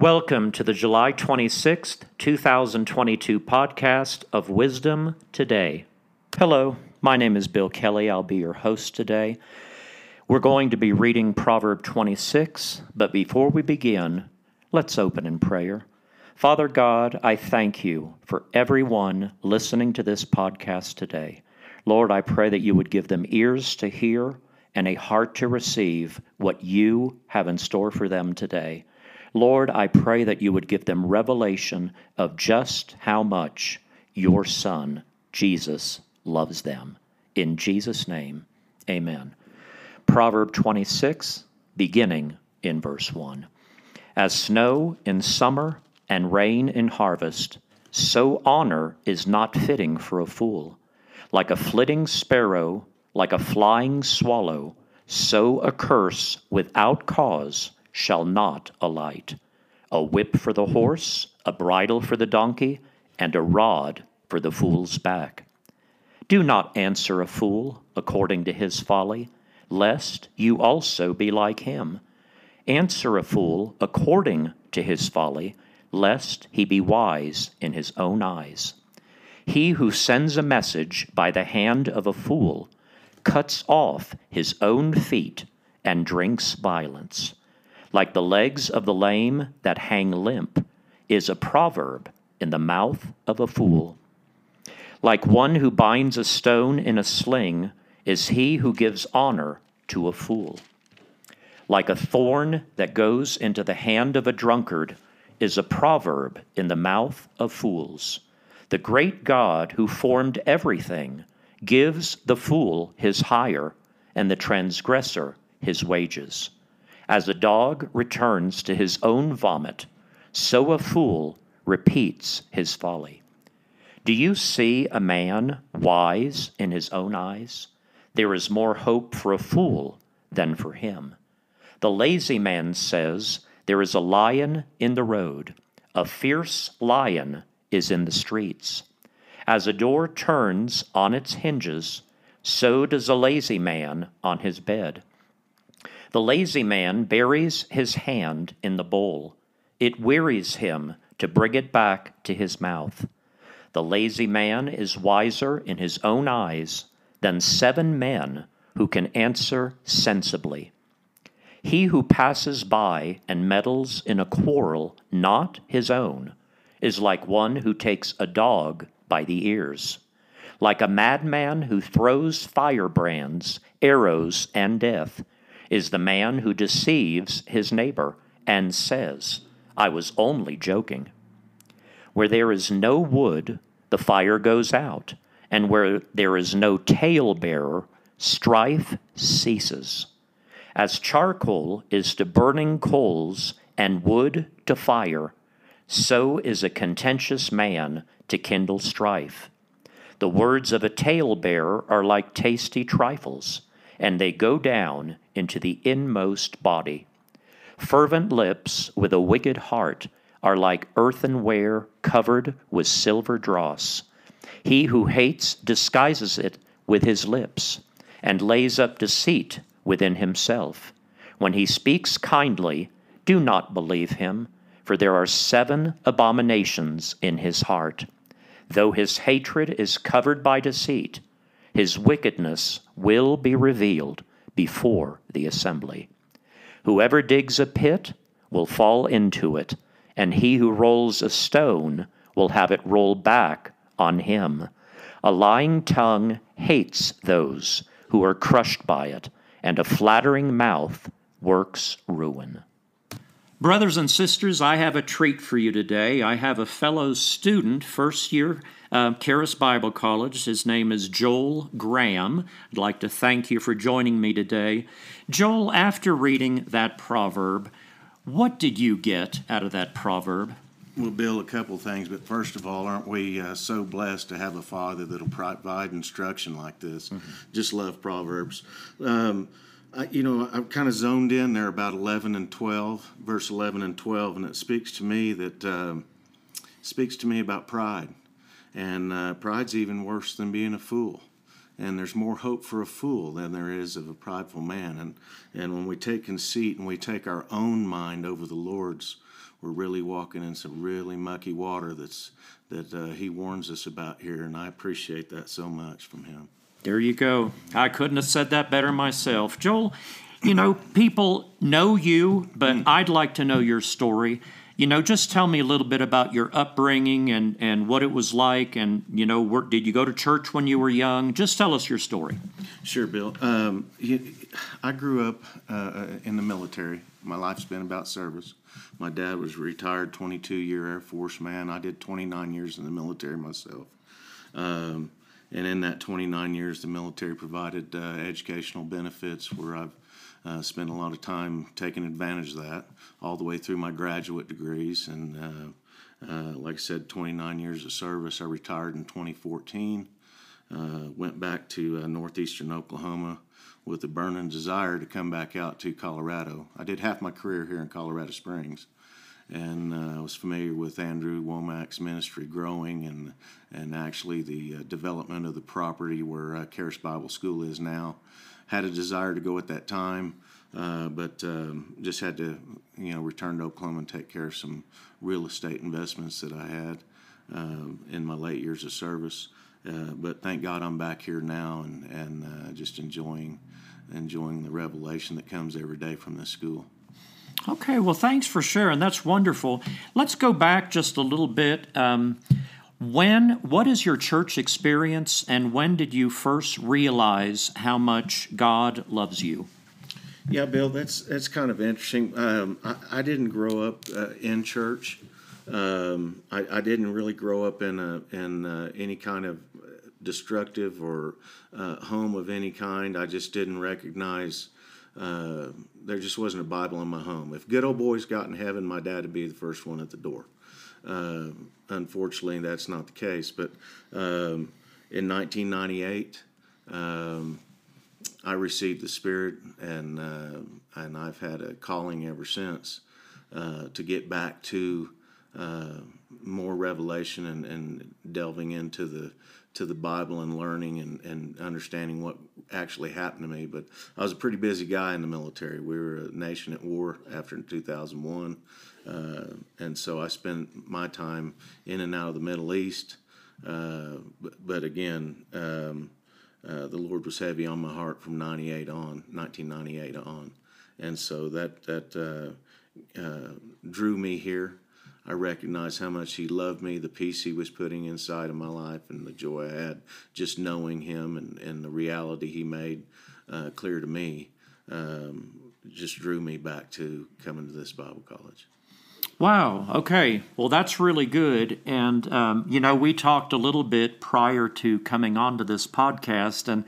Welcome to the July 26th, 2022 podcast of Wisdom Today. Hello, my name is Bill Kelley. I'll be your host today. We're going to be reading Proverb 26, but before we begin, let's open in prayer. Father God, I thank you for everyone listening to this podcast today. Lord, I pray that you would give them ears to hear and a heart to receive what you have in store for them today. Lord, I pray that you would give them revelation of just how much your Son, Jesus, loves them. In Jesus' name, amen. Proverb 26, beginning in verse 1. As snow in summer and rain in harvest, so honor is not fitting for a fool. Like a flitting sparrow, like a flying swallow, so a curse without cause shall not alight. A whip for the horse, a bridle for the donkey, and a rod for the fool's back. Do not answer a fool according to his folly, lest you also be like him. Answer a fool according to his folly, lest he be wise in his own eyes. He who sends a message by the hand of a fool cuts off his own feet and drinks violence like the legs of the lame that hang limp, is a proverb in the mouth of a fool. Like one who binds a stone in a sling is he who gives honor to a fool. Like a thorn that goes into the hand of a drunkard is a proverb in the mouth of fools. The great God who formed everything gives the fool his hire and the transgressor his wages. As a dog returns to his own vomit, so a fool repeats his folly. Do you see a man wise in his own eyes? There is more hope for a fool than for him. The lazy man says, There is a lion in the road, a fierce lion is in the streets. As a door turns on its hinges, so does a lazy man on his bed. The lazy man buries his hand in the bowl. It wearies him to bring it back to his mouth. The lazy man is wiser in his own eyes than seven men who can answer sensibly. He who passes by and meddles in a quarrel not his own is like one who takes a dog by the ears. Like a madman who throws firebrands, arrows, and death, is the man who deceives his neighbor and says, I was only joking. Where there is no wood, the fire goes out, and where there is no talebearer, strife ceases. As charcoal is to burning coals and wood to fire, so is a contentious man to kindle strife. The words of a talebearer are like tasty trifles and they go down into the inmost body. Fervent lips with a wicked heart are like earthenware covered with silver dross. He who hates disguises it with his lips, and lays up deceit within himself. When he speaks kindly, do not believe him, for there are seven abominations in his heart. Though his hatred is covered by deceit, his wickedness will be revealed before the assembly. Whoever digs a pit will fall into it, and he who rolls a stone will have it roll back on him. A lying tongue hates those who are crushed by it, and a flattering mouth works ruin. Brothers and sisters, I have a treat for you today. I have a fellow student, first year uh, Bible College. His name is Joel Graham. I'd like to thank you for joining me today. Joel, after reading that proverb, what did you get out of that proverb? Well, Bill, a couple things, but first of all, aren't we uh, so blessed to have a father that'll provide instruction like this? Mm-hmm. Just love Proverbs. Um, I, you know, I've kind of zoned in there about 11 and 12, verse 11 and 12, and it speaks to me that um, speaks to me about pride. And uh, pride's even worse than being a fool. And there's more hope for a fool than there is of a prideful man. And, and when we take conceit and we take our own mind over the Lord's, we're really walking in some really mucky water that's that uh, he warns us about here, and I appreciate that so much from him. There you go. I couldn't have said that better myself. Joel, you know, people know you, but I'd like to know your story. You know, just tell me a little bit about your upbringing and, and what it was like. And, you know, where, did you go to church when you were young? Just tell us your story. Sure, Bill. Um, I grew up uh, in the military. My life's been about service. My dad was a retired 22 year Air Force man. I did 29 years in the military myself. Um, and in that 29 years, the military provided uh, educational benefits where I've uh, spent a lot of time taking advantage of that all the way through my graduate degrees. And uh, uh like I said, 29 years of service. I retired in 2014. Uh, went back to uh, northeastern Oklahoma with a burning desire to come back out to Colorado. I did half my career here in Colorado Springs and uh, I was familiar with Andrew Wommack's ministry growing and and actually the uh, development of the property where uh, Charis Bible School is now. Had a desire to go at that time, uh, but um, just had to you know return to Oklahoma and take care of some real estate investments that I had um, in my late years of service. Uh, but thank God I'm back here now and and uh, just enjoying enjoying the revelation that comes every day from this school. Okay, well, thanks for sharing. That's wonderful. Let's go back just a little bit. Um, when, what is your church experience, and when did you first realize how much God loves you? Yeah, Bill, that's that's kind of interesting. Um, I, I, didn't grow up uh, in church. Um, I, I, didn't really grow up in a, in uh, any kind of destructive or uh, home of any kind. I just didn't recognize uh, there just wasn't a Bible in my home. If good old boys got in heaven, my dad would be the first one at the door. Uh, unfortunately, that's not the case. But um, in 1998, um, I received the Spirit, and uh, and I've had a calling ever since uh, to get back to uh, more revelation and, and delving into the to the Bible and learning and, and understanding what actually happened to me. But I was a pretty busy guy in the military. We were a nation at war after 2001. Uh, and so I spent my time in and out of the Middle East. Uh, but, but, again, um, uh, the Lord was heavy on my heart from 98 on, 1998 on. And so that, that uh, uh, drew me here. I recognized how much he loved me, the peace he was putting inside of my life, and the joy I had just knowing him and, and the reality he made uh, clear to me um, just drew me back to coming to this Bible college. Wow. Okay. Well, that's really good. And, um, you know, we talked a little bit prior to coming onto this podcast, and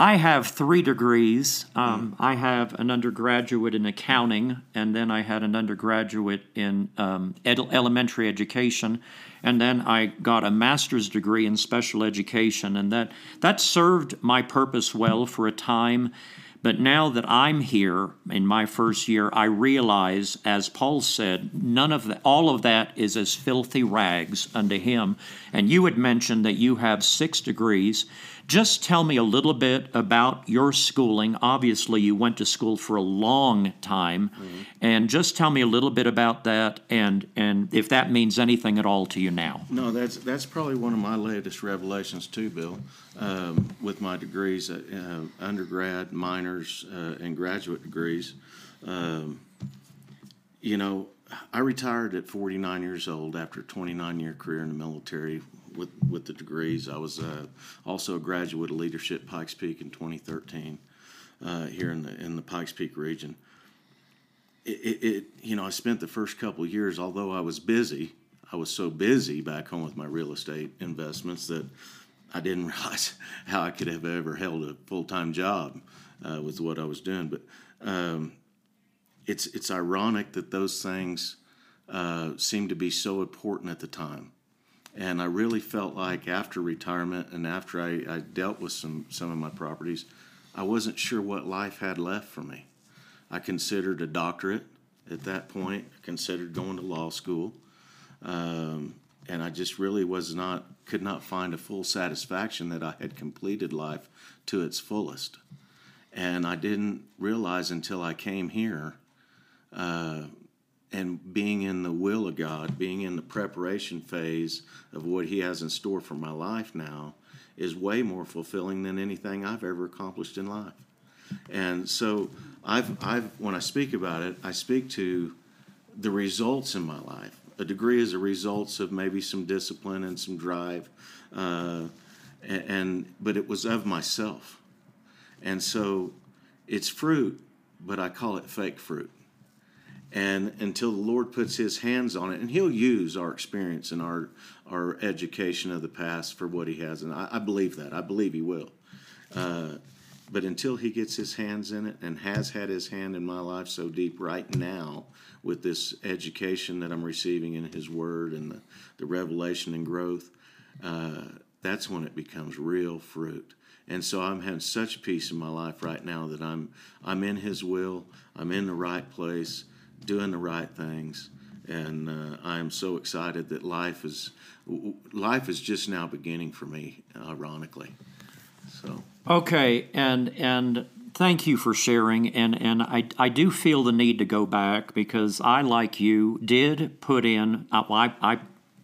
I have three degrees. Um, I have an undergraduate in accounting, and then I had an undergraduate in um, ed- elementary education, and then I got a master's degree in special education, and that that served my purpose well for a time. But now that I'm here in my first year, I realize, as Paul said, none of that, all of that is as filthy rags unto him. And you had mentioned that you have six degrees. Just tell me a little bit about your schooling. Obviously, you went to school for a long time, mm-hmm. and just tell me a little bit about that, and and if that means anything at all to you now. No, that's that's probably one of my latest revelations too, Bill. Um, with my degrees, uh, uh, undergrad, minors, uh, and graduate degrees, um, you know, I retired at 49 years old after a 29 year career in the military with with the degrees. I was uh, also a graduate of leadership Pikes Peak in 2013 uh, here in the in the Pikes Peak region. It, it, it, you know I spent the first couple years, although I was busy, I was so busy back home with my real estate investments that I didn't realize how I could have ever held a full time job uh, with what I was doing. But um, it's it's ironic that those things uh, seem to be so important at the time. And I really felt like after retirement and after I, I dealt with some, some of my properties, I wasn't sure what life had left for me. I considered a doctorate at that point, considered going to law school. Um, and I just really was not, could not find a full satisfaction that I had completed life to its fullest. And I didn't realize until I came here uh, and being in the will of God, being in the preparation phase of what He has in store for my life now, is way more fulfilling than anything I've ever accomplished in life. And so, I've, I've when I speak about it, I speak to the results in my life. A degree is a results of maybe some discipline and some drive, uh, and, and but it was of myself, and so it's fruit, but I call it fake fruit and until the Lord puts His hands on it, and He'll use our experience and our our education of the past for what He has, and I, I believe that. I believe He will. Uh, but until He gets His hands in it, and has had His hand in my life so deep right now with this education that I'm receiving in His Word and the, the revelation and growth, uh, that's when it becomes real fruit. And so I'm having such peace in my life right now that I'm I'm in His will. I'm in the right place doing the right things, and uh, I am so excited that life is life is just now beginning for me. Ironically, so okay, and and thank you for sharing and and I, I do feel the need to go back because I like you did put in I, I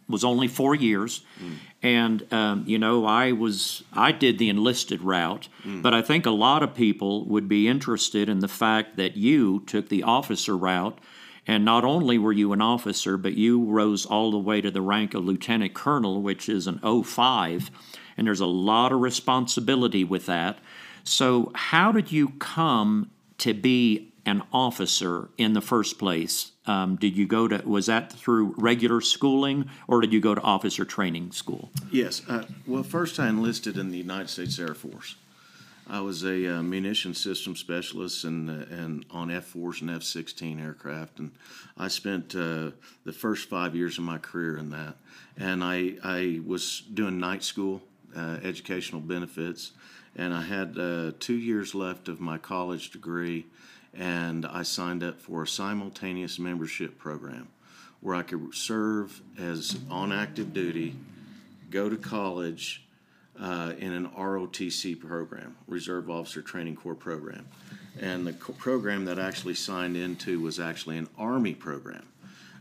was only four years mm. and um, you know I was I did the enlisted route mm. but I think a lot of people would be interested in the fact that you took the officer route and not only were you an officer, but you rose all the way to the rank of lieutenant colonel, which is an 05. And there's a lot of responsibility with that. So, how did you come to be an officer in the first place? Um, did you go to, was that through regular schooling or did you go to officer training school? Yes. Uh, well, first I enlisted in the United States Air Force. I was a uh, munition system specialist and uh, and on F-4s and F-16 aircraft, and I spent uh, the first five years of my career in that. And I I was doing night school, uh, educational benefits, and I had uh, two years left of my college degree, and I signed up for a simultaneous membership program, where I could serve as on active duty, go to college uh, in an ROTC program, Reserve Officer Training Corps program. And the co- program that I actually signed into was actually an Army program,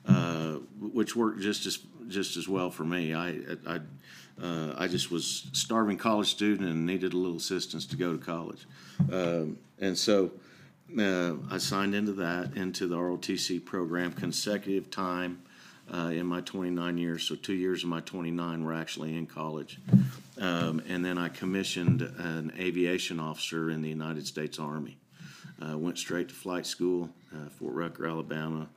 uh, which worked just as just as well for me. I I, uh, I just was starving college student and needed a little assistance to go to college, um, and so. Uh, I signed into that, into the ROTC program, consecutive time uh, in my 29 years. So two years of my 29 were actually in college. Um, and then I commissioned an aviation officer in the United States Army. Uh, went straight to flight school, uh, Fort Rucker, Alabama,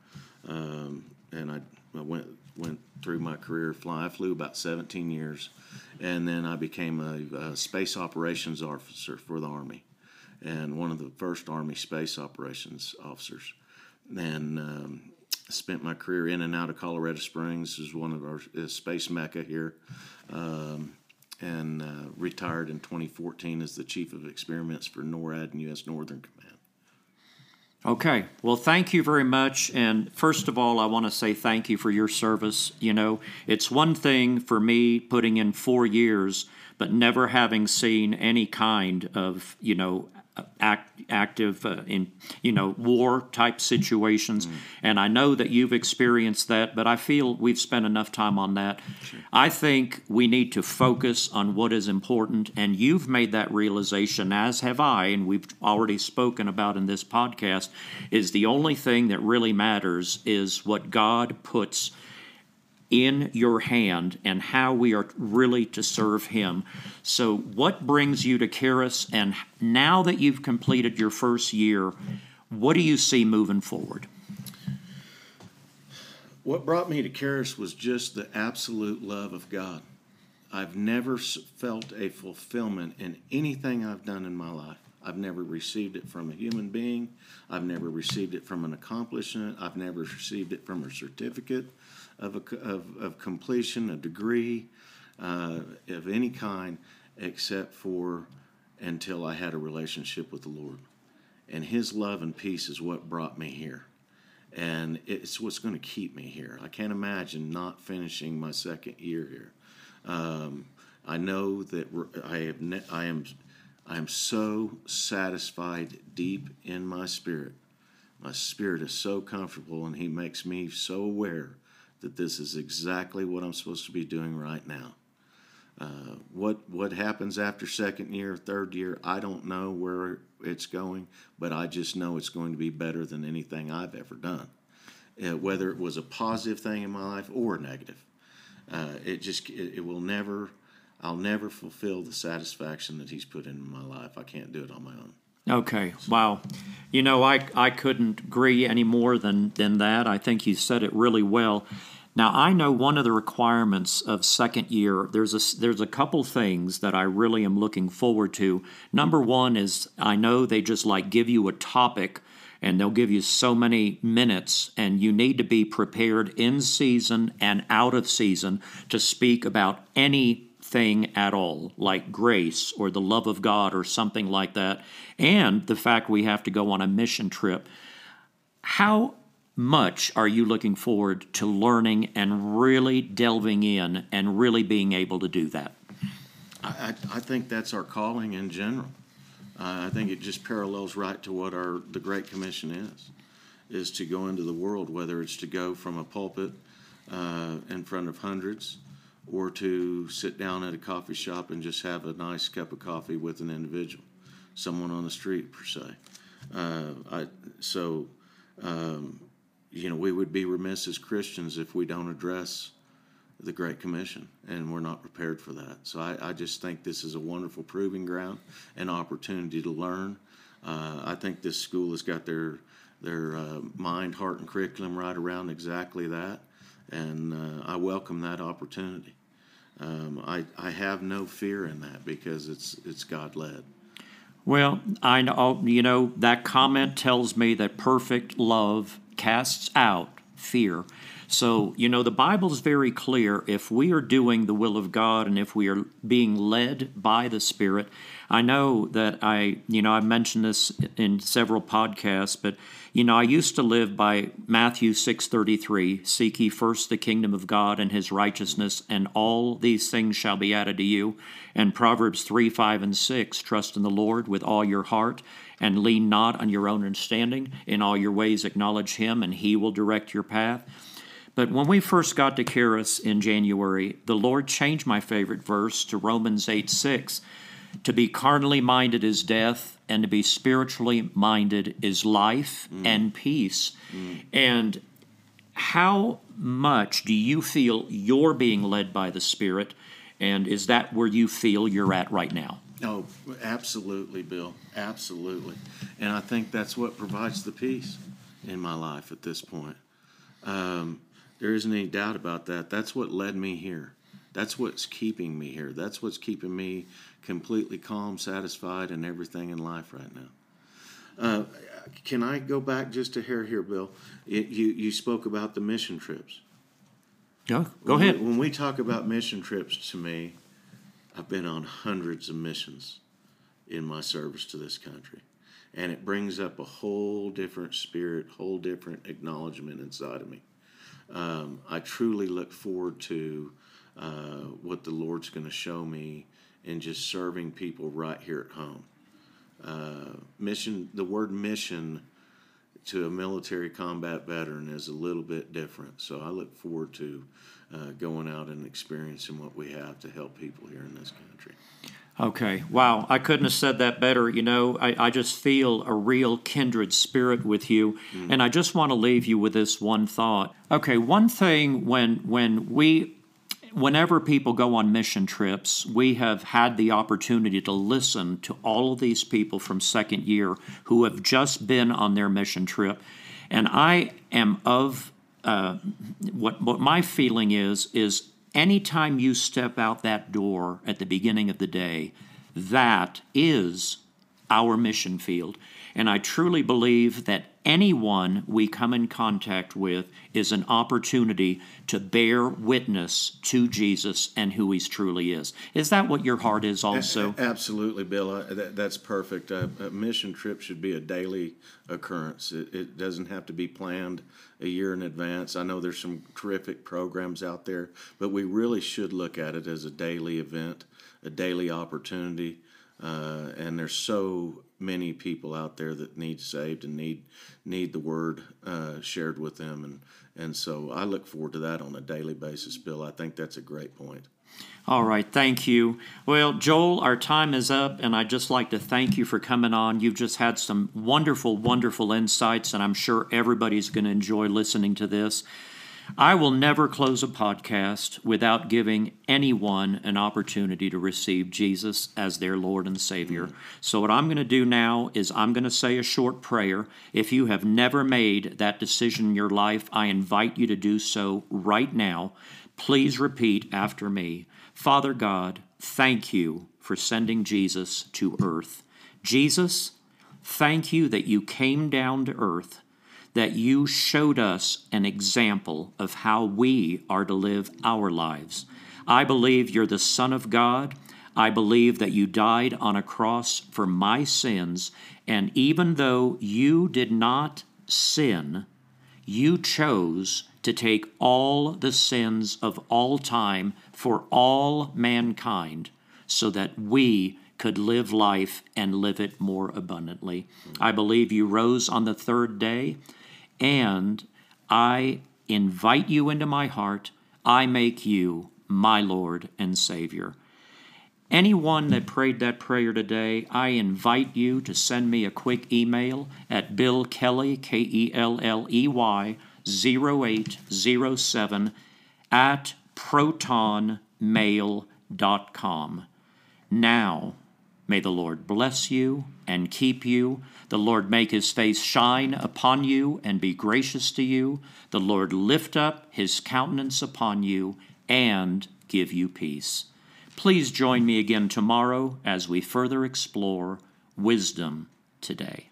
um, and I, I, went went through my career flying. I flew about 17 years, and then I became a, a space operations officer for the Army, and one of the first Army space operations officers. And um, spent my career in and out of Colorado Springs. Is one of our space mecca here, um, and uh, retired in 2014 as the chief of experiments for NORAD and U.S. Northern Command. Okay. Well, thank you very much. And first of all, I want to say thank you for your service. You know, it's one thing for me putting in four years, but never having seen any kind of, you know, act, active uh, in you know war type situations mm. and i know that you've experienced that but i feel we've spent enough time on that sure. i think we need to focus on what is important and you've made that realization as have i and we've already spoken about in this podcast is the only thing that really matters is what god puts in your hand and how we are really to serve Him. So, what brings you to Charis? And now that you've completed your first year, what do you see moving forward? What brought me to Charis was just the absolute love of God. I've never felt a fulfillment in anything I've done in my life. I've never received it from a human being. I've never received it from an accomplishment. I've never received it from a certificate of, a, of, of completion, a degree uh, of any kind, except for until I had a relationship with the Lord. And His love and peace is what brought me here. And it's what's going to keep me here. I can't imagine not finishing my second year here. Um, I know that I, have ne- I am I am so satisfied deep in my spirit my spirit is so comfortable, and He makes me so aware that this is exactly what I'm supposed to be doing right now. Uh, what what happens after second year, third year, I don't know where it's going, but I just know it's going to be better than anything I've ever done, uh, whether it was a positive thing in my life or a negative. Uh, it just it, it, will never, I'll never fulfill the satisfaction that He's put in my life. I can't do it on my own. Okay. Wow. You know, I I couldn't agree any more than than that. I think you said it really well. Now I know one of the requirements of second year. There's a there's a couple things that I really am looking forward to. Number one is I know they just like give you a topic and they'll give you so many minutes and you need to be prepared in season and out of season to speak about anything at all like grace or the love of God or something like that and the fact we have to go on a mission trip. How much are you looking forward to learning and really delving in and really being able to do that? I, I think that's our calling in general. Uh, I think it just parallels right to what our the Great Commission is, is to go into the world, whether it's to go from a pulpit uh, in front of hundreds, or to sit down at a coffee shop and just have a nice cup of coffee with an individual, someone on the street per se. Uh, I, so um, you know, we would be remiss as Christians if we don't address the Great Commission, and we're not prepared for that. So I, I just think this is a wonderful proving ground, an opportunity to learn. Uh, I think this school has got their their uh, mind, heart, and curriculum right around exactly that, and uh, I welcome that opportunity. Um, I, I have no fear in that because it's it's God led. Well, I know you know that comment tells me that perfect love casts out fear. So, you know, the Bible is very clear. If we are doing the will of God and if we are being led by the Spirit, I know that I, you know, I've mentioned this in several podcasts, but you know, I used to live by Matthew 6:33, seek ye first the kingdom of God and his righteousness, and all these things shall be added to you. And Proverbs 3, 5, and 6, trust in the Lord with all your heart and lean not on your own understanding. In all your ways acknowledge him, and he will direct your path. But when we first got to Charis in January, the Lord changed my favorite verse to Romans 8 6. To be carnally minded is death, and to be spiritually minded is life mm. and peace. Mm. And how much do you feel you're being led by the Spirit? And is that where you feel you're at right now? Oh, absolutely, Bill. Absolutely. And I think that's what provides the peace in my life at this point. Um, there isn't any doubt about that. That's what led me here. That's what's keeping me here. That's what's keeping me completely calm, satisfied, and everything in life right now. Uh, can I go back just a hair here, Bill? It, you, you spoke about the mission trips. Yeah, go when ahead. We, when we talk about mission trips, to me, I've been on hundreds of missions in my service to this country. And it brings up a whole different spirit, whole different acknowledgement inside of me. Um, I truly look forward to uh, what the Lord's going to show me in just serving people right here at home. Uh, mission, the word mission to a military combat veteran is a little bit different. So I look forward to uh, going out and experiencing what we have to help people here in this country. Okay. Wow. I couldn't have said that better. You know, I, I just feel a real kindred spirit with you. Mm. And I just want to leave you with this one thought. Okay. One thing when, when we, whenever people go on mission trips, we have had the opportunity to listen to all of these people from second year who have just been on their mission trip. And I am of uh, what what my feeling is is anytime you step out that door at the beginning of the day, that is our mission field. And I truly believe that anyone we come in contact with is an opportunity to bear witness to Jesus and who He truly is. Is that what your heart is also? Absolutely, Bill. That, that's perfect. A, mission trip should be a daily occurrence. It, it doesn't have to be planned a year in advance. I know there's some terrific programs out there, but we really should look at it as a daily event, a daily opportunity. Uh, and there's so many people out there that need saved and need need the word uh, shared with them, and and so I look forward to that on a daily basis. Bill, I think that's a great point. All right, thank you. Well, Joel, our time is up, and I'd just like to thank you for coming on. You've just had some wonderful, wonderful insights, and I'm sure everybody's going to enjoy listening to this. I will never close a podcast without giving anyone an opportunity to receive Jesus as their Lord and Savior. So, what I'm going to do now is I'm going to say a short prayer. If you have never made that decision in your life, I invite you to do so right now. Please repeat after me Father God, thank you for sending Jesus to earth. Jesus, thank you that you came down to earth that you showed us an example of how we are to live our lives. I believe you're the Son of God. I believe that you died on a cross for my sins, and even though you did not sin, you chose to take all the sins of all time for all mankind so that we could live life and live it more abundantly. I believe you rose on the third day and I invite you into my heart. I make you my Lord and Savior. Anyone that prayed that prayer today, I invite you to send me a quick email at Bill Kelley, K E L L E Y, 0807 at protonmail.com. Now, May the Lord bless you and keep you. The Lord make his face shine upon you and be gracious to you. The Lord lift up his countenance upon you and give you peace. Please join me again tomorrow as we further explore wisdom today.